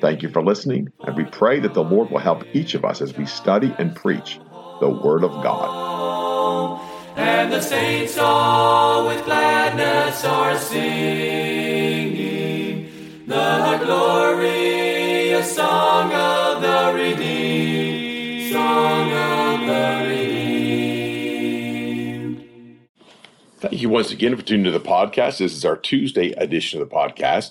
Thank you for listening, and we pray that the Lord will help each of us as we study and preach the Word of God. And the saints all with gladness are singing the glorious song of the redeemed, song of the redeemed. Thank you once again for tuning to the podcast. This is our Tuesday edition of the podcast.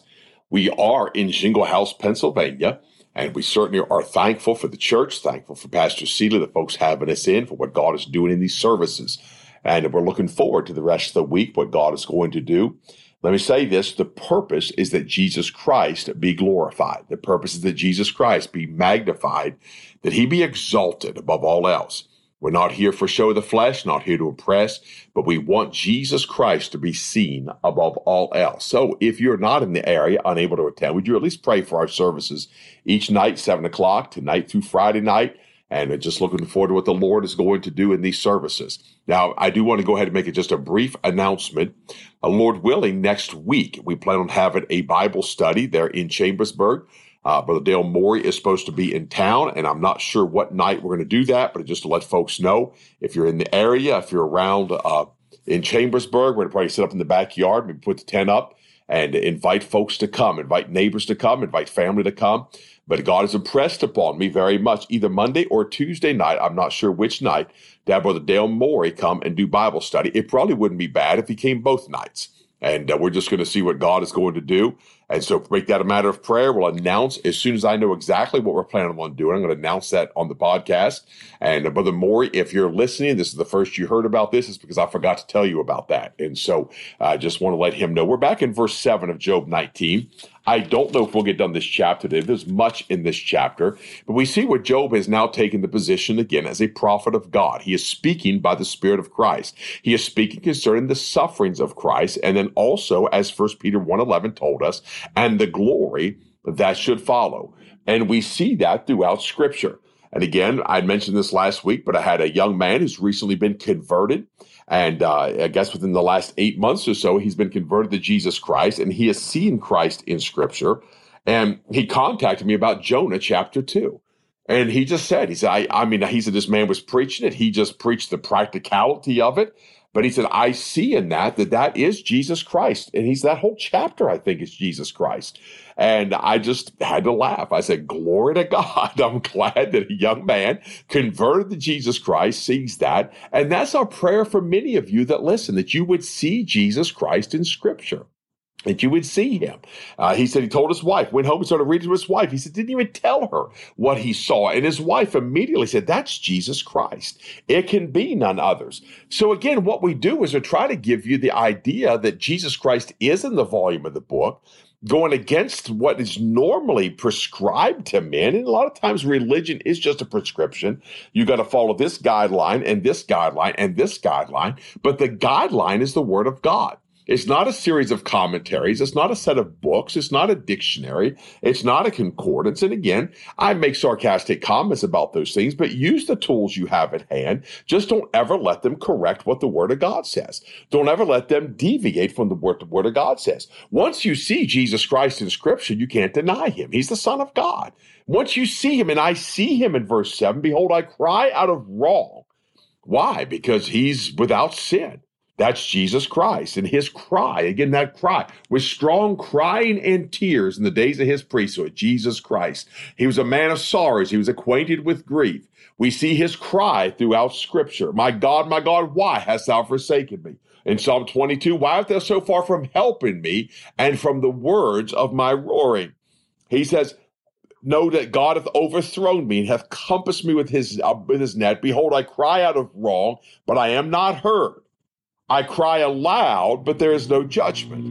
We are in Shinglehouse, Pennsylvania, and we certainly are thankful for the church, thankful for Pastor Seeley, the folks having us in, for what God is doing in these services. And we're looking forward to the rest of the week, what God is going to do. Let me say this the purpose is that Jesus Christ be glorified. The purpose is that Jesus Christ be magnified, that he be exalted above all else. We're not here for show of the flesh, not here to impress, but we want Jesus Christ to be seen above all else. So if you're not in the area, unable to attend, would you at least pray for our services each night, 7 o'clock, tonight through Friday night? And just looking forward to what the Lord is going to do in these services. Now, I do want to go ahead and make it just a brief announcement. Uh, Lord willing, next week, we plan on having a Bible study there in Chambersburg. Uh, Brother Dale Morey is supposed to be in town, and I'm not sure what night we're going to do that, but just to let folks know, if you're in the area, if you're around uh, in Chambersburg, we're going to probably sit up in the backyard, maybe put the tent up, and invite folks to come, invite neighbors to come, invite family to come. But God has impressed upon me very much, either Monday or Tuesday night, I'm not sure which night, to have Brother Dale Morey come and do Bible study. It probably wouldn't be bad if he came both nights. And uh, we're just going to see what God is going to do. And so, make that a matter of prayer. We'll announce as soon as I know exactly what we're planning on doing. I'm going to announce that on the podcast. And uh, Brother Morey, if you're listening, this is the first you heard about this, is because I forgot to tell you about that. And so, I uh, just want to let him know. We're back in verse 7 of Job 19. I don't know if we'll get done this chapter today. There's much in this chapter, but we see where Job has now taken the position again as a prophet of God. He is speaking by the Spirit of Christ. He is speaking concerning the sufferings of Christ, and then also, as First Peter 1.11 told us, and the glory that should follow. And we see that throughout Scripture. And again, I mentioned this last week, but I had a young man who's recently been converted. And uh, I guess within the last eight months or so, he's been converted to Jesus Christ and he has seen Christ in Scripture. And he contacted me about Jonah chapter 2. And he just said, he said, I, I mean, he said this man was preaching it. He just preached the practicality of it. But he said, I see in that that that is Jesus Christ. And he's that whole chapter, I think, is Jesus Christ. And I just had to laugh. I said, Glory to God. I'm glad that a young man converted to Jesus Christ sees that. And that's our prayer for many of you that listen, that you would see Jesus Christ in Scripture that you would see him. Uh, he said he told his wife, went home and started reading to his wife. He said, didn't even tell her what he saw. And his wife immediately said, that's Jesus Christ. It can be none others. So again, what we do is we try to give you the idea that Jesus Christ is in the volume of the book, going against what is normally prescribed to men. And a lot of times religion is just a prescription. You got to follow this guideline and this guideline and this guideline. But the guideline is the word of God. It's not a series of commentaries. It's not a set of books. It's not a dictionary. It's not a concordance. And again, I make sarcastic comments about those things, but use the tools you have at hand. Just don't ever let them correct what the Word of God says. Don't ever let them deviate from the word, the word of God says. Once you see Jesus Christ in Scripture, you can't deny him. He's the Son of God. Once you see him, and I see him in verse 7, behold, I cry out of wrong. Why? Because he's without sin. That's Jesus Christ and his cry. Again, that cry with strong crying and tears in the days of his priesthood, Jesus Christ. He was a man of sorrows. He was acquainted with grief. We see his cry throughout scripture. My God, my God, why hast thou forsaken me? In Psalm 22, why art thou so far from helping me and from the words of my roaring? He says, Know that God hath overthrown me and hath compassed me with his, uh, with his net. Behold, I cry out of wrong, but I am not heard. I cry aloud, but there is no judgment.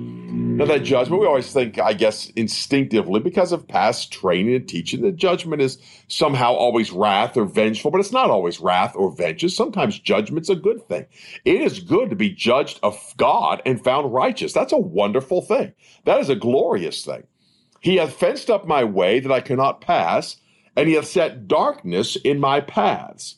Now, that judgment, we always think, I guess, instinctively, because of past training and teaching, that judgment is somehow always wrath or vengeful, but it's not always wrath or vengeance. Sometimes judgment's a good thing. It is good to be judged of God and found righteous. That's a wonderful thing. That is a glorious thing. He hath fenced up my way that I cannot pass, and he hath set darkness in my paths.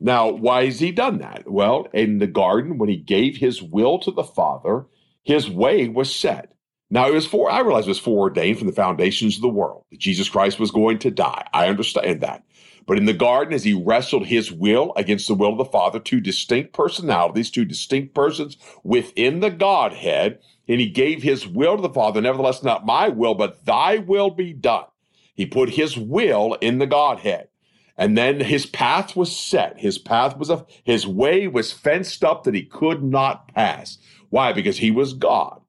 Now, why has he done that? Well, in the garden, when he gave his will to the Father, his way was set. Now it was for I realize it was foreordained from the foundations of the world that Jesus Christ was going to die. I understand that. But in the garden, as he wrestled his will against the will of the Father, two distinct personalities, two distinct persons within the Godhead, and he gave his will to the Father, nevertheless, not my will, but thy will be done. He put his will in the Godhead. And then his path was set. His path was a, his way was fenced up that he could not pass. Why? Because he was God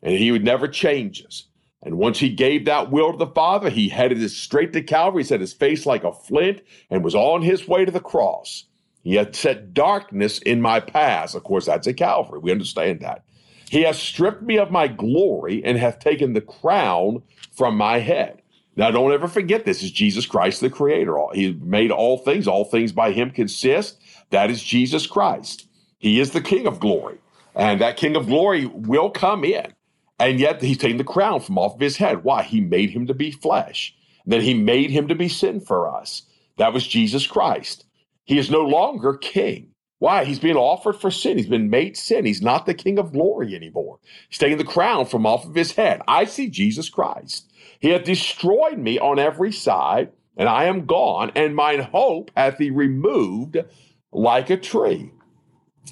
and he would never change us. And once he gave that will to the Father, he headed it straight to Calvary, set his face like a flint, and was on his way to the cross. He had set darkness in my path. Of course, that's at Calvary. We understand that. He has stripped me of my glory and hath taken the crown from my head. Now, don't ever forget this is Jesus Christ, the Creator. He made all things, all things by Him consist. That is Jesus Christ. He is the King of glory. And that King of glory will come in. And yet he's taking the crown from off of his head. Why? He made him to be flesh. Then he made him to be sin for us. That was Jesus Christ. He is no longer king. Why? He's being offered for sin. He's been made sin. He's not the king of glory anymore. He's taking the crown from off of his head. I see Jesus Christ. He hath destroyed me on every side, and I am gone, and mine hope hath he removed like a tree.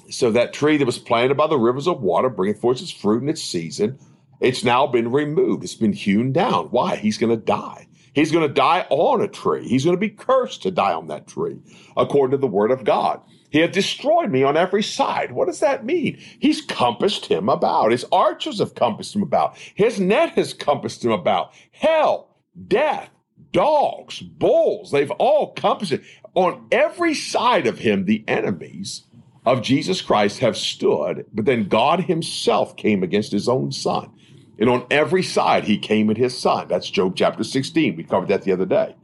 So that tree that was planted by the rivers of water, bringing forth its fruit in its season, it's now been removed. It's been hewn down. Why? He's going to die. He's going to die on a tree. He's going to be cursed to die on that tree, according to the word of God. He hath destroyed me on every side. What does that mean? He's compassed him about. His archers have compassed him about. His net has compassed him about. Hell, death, dogs, bulls, they've all compassed it. On every side of him, the enemies of Jesus Christ have stood, but then God himself came against his own son. And on every side he came at his son. That's Job chapter 16. We covered that the other day.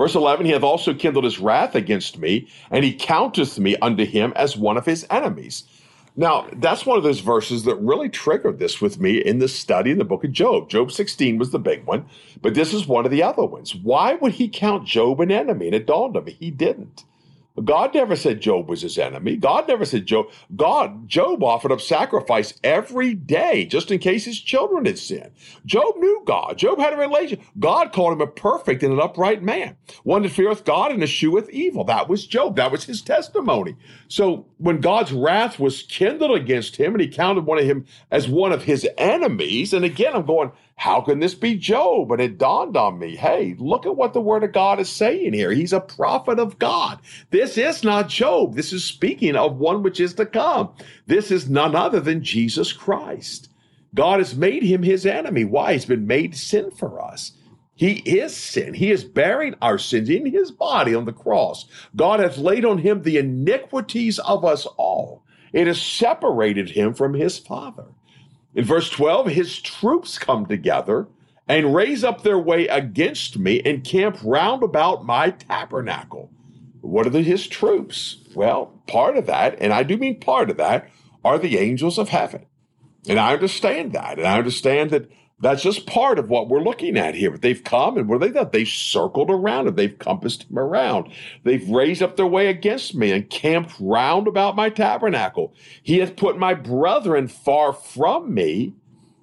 Verse 11, he hath also kindled his wrath against me, and he counteth me unto him as one of his enemies. Now, that's one of those verses that really triggered this with me in the study in the book of Job. Job 16 was the big one, but this is one of the other ones. Why would he count Job an enemy? And it dawned on me, he didn't. God never said Job was his enemy. God never said Job. God, Job offered up sacrifice every day just in case his children had sinned. Job knew God. Job had a relation. God called him a perfect and an upright man, one that feareth God and escheweth evil. That was Job. That was his testimony. So when God's wrath was kindled against him and he counted one of him as one of his enemies, and again, I'm going, how can this be Job? And it dawned on me, hey, look at what the word of God is saying here. He's a prophet of God. This is not Job. This is speaking of one which is to come. This is none other than Jesus Christ. God has made him his enemy. Why? He's been made sin for us. He is sin. He is bearing our sins in his body on the cross. God hath laid on him the iniquities of us all. It has separated him from his Father. In verse 12, his troops come together and raise up their way against me and camp round about my tabernacle. What are the, his troops? Well, part of that, and I do mean part of that, are the angels of heaven. And I understand that. And I understand that that's just part of what we're looking at here. But they've come and what have they done? They've circled around him. They've compassed him around. They've raised up their way against me and camped round about my tabernacle. He hath put my brethren far from me,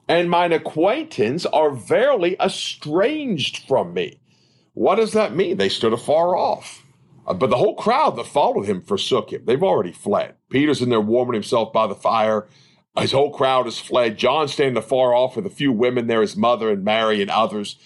and mine acquaintance are verily estranged from me. What does that mean? They stood afar off. Uh, but the whole crowd that followed him forsook him. They've already fled. Peter's in there warming himself by the fire. His whole crowd has fled. John standing afar off with a few women there, his mother and Mary and others.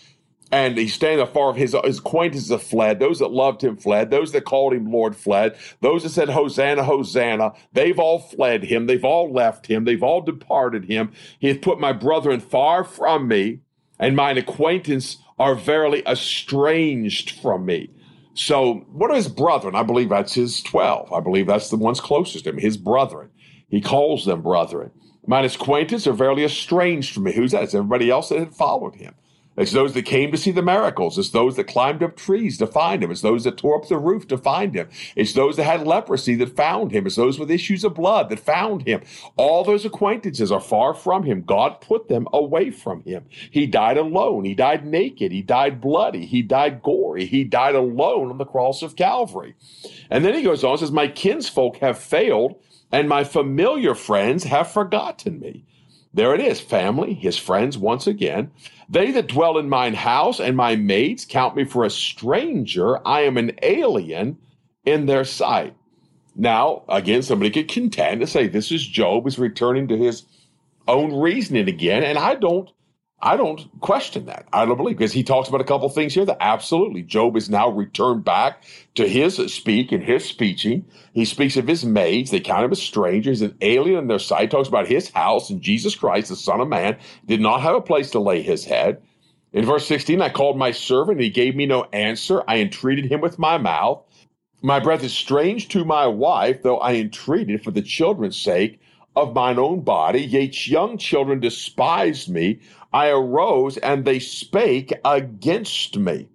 And he's standing afar off. His, his acquaintances have fled. Those that loved him fled. Those that called him Lord fled. Those that said, Hosanna, Hosanna, they've all fled him. They've all left him. They've all departed him. He hath put my brethren far from me, and mine acquaintance are verily estranged from me. So, what are his brethren? I believe that's his 12. I believe that's the ones closest to him, his brethren. He calls them brethren. Mine acquaintance are verily estranged from me. Who's that? It's everybody else that had followed him. It's those that came to see the miracles. It's those that climbed up trees to find him. It's those that tore up the roof to find him. It's those that had leprosy that found him. It's those with issues of blood that found him. All those acquaintances are far from him. God put them away from him. He died alone. He died naked. He died bloody. He died gory. He died alone on the cross of Calvary. And then he goes on and says, My kinsfolk have failed, and my familiar friends have forgotten me. There it is, family, his friends once again. They that dwell in mine house and my maids count me for a stranger. I am an alien in their sight. Now, again, somebody could contend and say this is Job is returning to his own reasoning again, and I don't I don't question that. I don't believe because he talks about a couple things here that absolutely Job is now returned back to his speak and his speeching. He speaks of his maids. They count him as strangers, an alien in their sight. Talks about his house and Jesus Christ, the Son of Man, did not have a place to lay his head. In verse 16, I called my servant and he gave me no answer. I entreated him with my mouth. My breath is strange to my wife, though I entreated for the children's sake of mine own body. Yet young children despised me. I arose and they spake against me.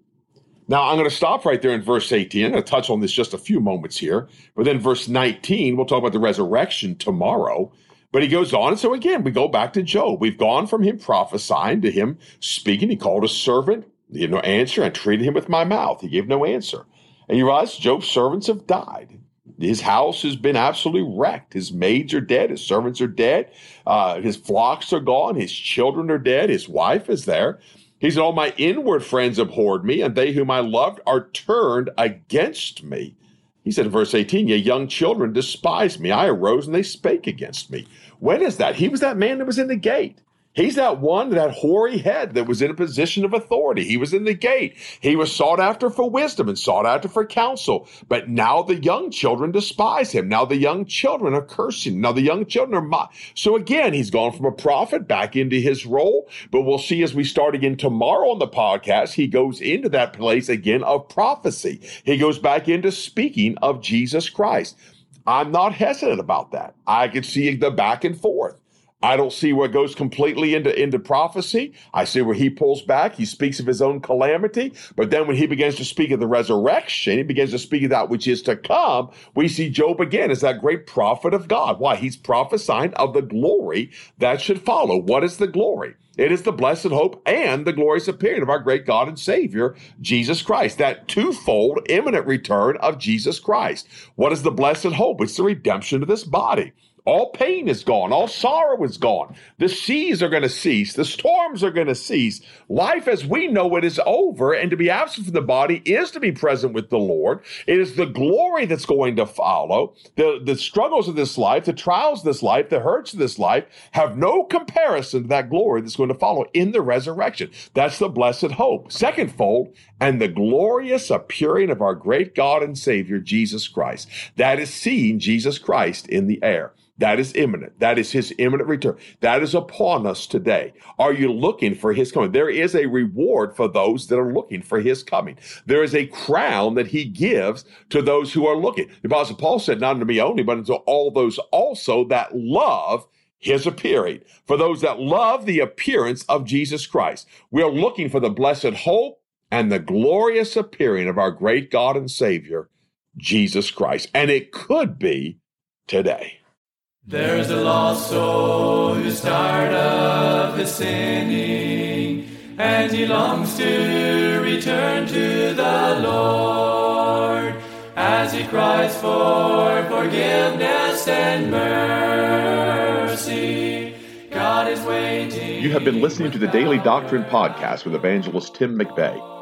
Now, I'm going to stop right there in verse 18. I'm going to touch on this just a few moments here. But then, verse 19, we'll talk about the resurrection tomorrow. But he goes on. And so, again, we go back to Job. We've gone from him prophesying to him speaking. He called a servant. He gave no answer. and treated him with my mouth. He gave no answer. And you realize Job's servants have died. His house has been absolutely wrecked. His maids are dead. His servants are dead. Uh, his flocks are gone. His children are dead. His wife is there. He said, All my inward friends abhorred me, and they whom I loved are turned against me. He said in verse 18, Yea, young children despise me. I arose and they spake against me. When is that? He was that man that was in the gate. He's that one, that hoary head that was in a position of authority. He was in the gate. He was sought after for wisdom and sought after for counsel. But now the young children despise him. Now the young children are cursing. Now the young children are mock. So again, he's gone from a prophet back into his role. But we'll see as we start again tomorrow on the podcast, he goes into that place again of prophecy. He goes back into speaking of Jesus Christ. I'm not hesitant about that. I can see the back and forth. I don't see where it goes completely into, into prophecy. I see where he pulls back. He speaks of his own calamity. But then when he begins to speak of the resurrection, he begins to speak of that which is to come. We see Job again as that great prophet of God. Why? He's prophesying of the glory that should follow. What is the glory? It is the blessed hope and the glorious appearing of our great God and Savior, Jesus Christ. That twofold imminent return of Jesus Christ. What is the blessed hope? It's the redemption of this body. All pain is gone. All sorrow is gone. The seas are going to cease. The storms are going to cease. Life as we know it is over. And to be absent from the body is to be present with the Lord. It is the glory that's going to follow. The, the struggles of this life, the trials of this life, the hurts of this life have no comparison to that glory that's going to follow in the resurrection. That's the blessed hope. Second fold, and the glorious appearing of our great God and Savior, Jesus Christ. That is seeing Jesus Christ in the air. That is imminent. That is his imminent return. That is upon us today. Are you looking for his coming? There is a reward for those that are looking for his coming. There is a crown that he gives to those who are looking. The Apostle Paul said, not unto me only, but unto all those also that love his appearing. For those that love the appearance of Jesus Christ. We are looking for the blessed hope and the glorious appearing of our great God and Savior, Jesus Christ. And it could be today. There's a lost soul who's tired of his sinning, and he longs to return to the Lord as he cries for forgiveness and mercy. God is waiting. You have been listening to the Daily Doctrine Podcast with evangelist Tim McVeigh.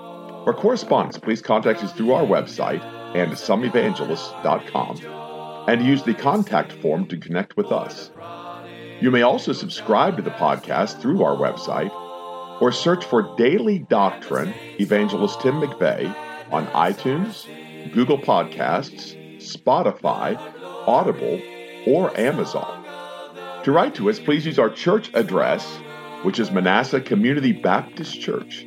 For correspondence, please contact us through our website andsomeevangelists.com and use the contact form to connect with us. You may also subscribe to the podcast through our website or search for Daily Doctrine Evangelist Tim McVeigh on iTunes, Google Podcasts, Spotify, Audible, or Amazon. To write to us, please use our church address, which is Manasseh Community Baptist Church,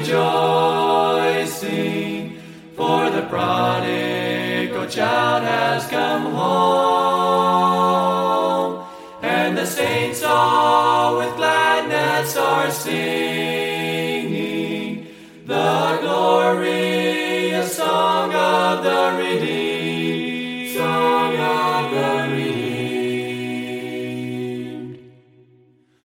rejoicing, for the prodigal child has come home, and the saints all with gladness are singing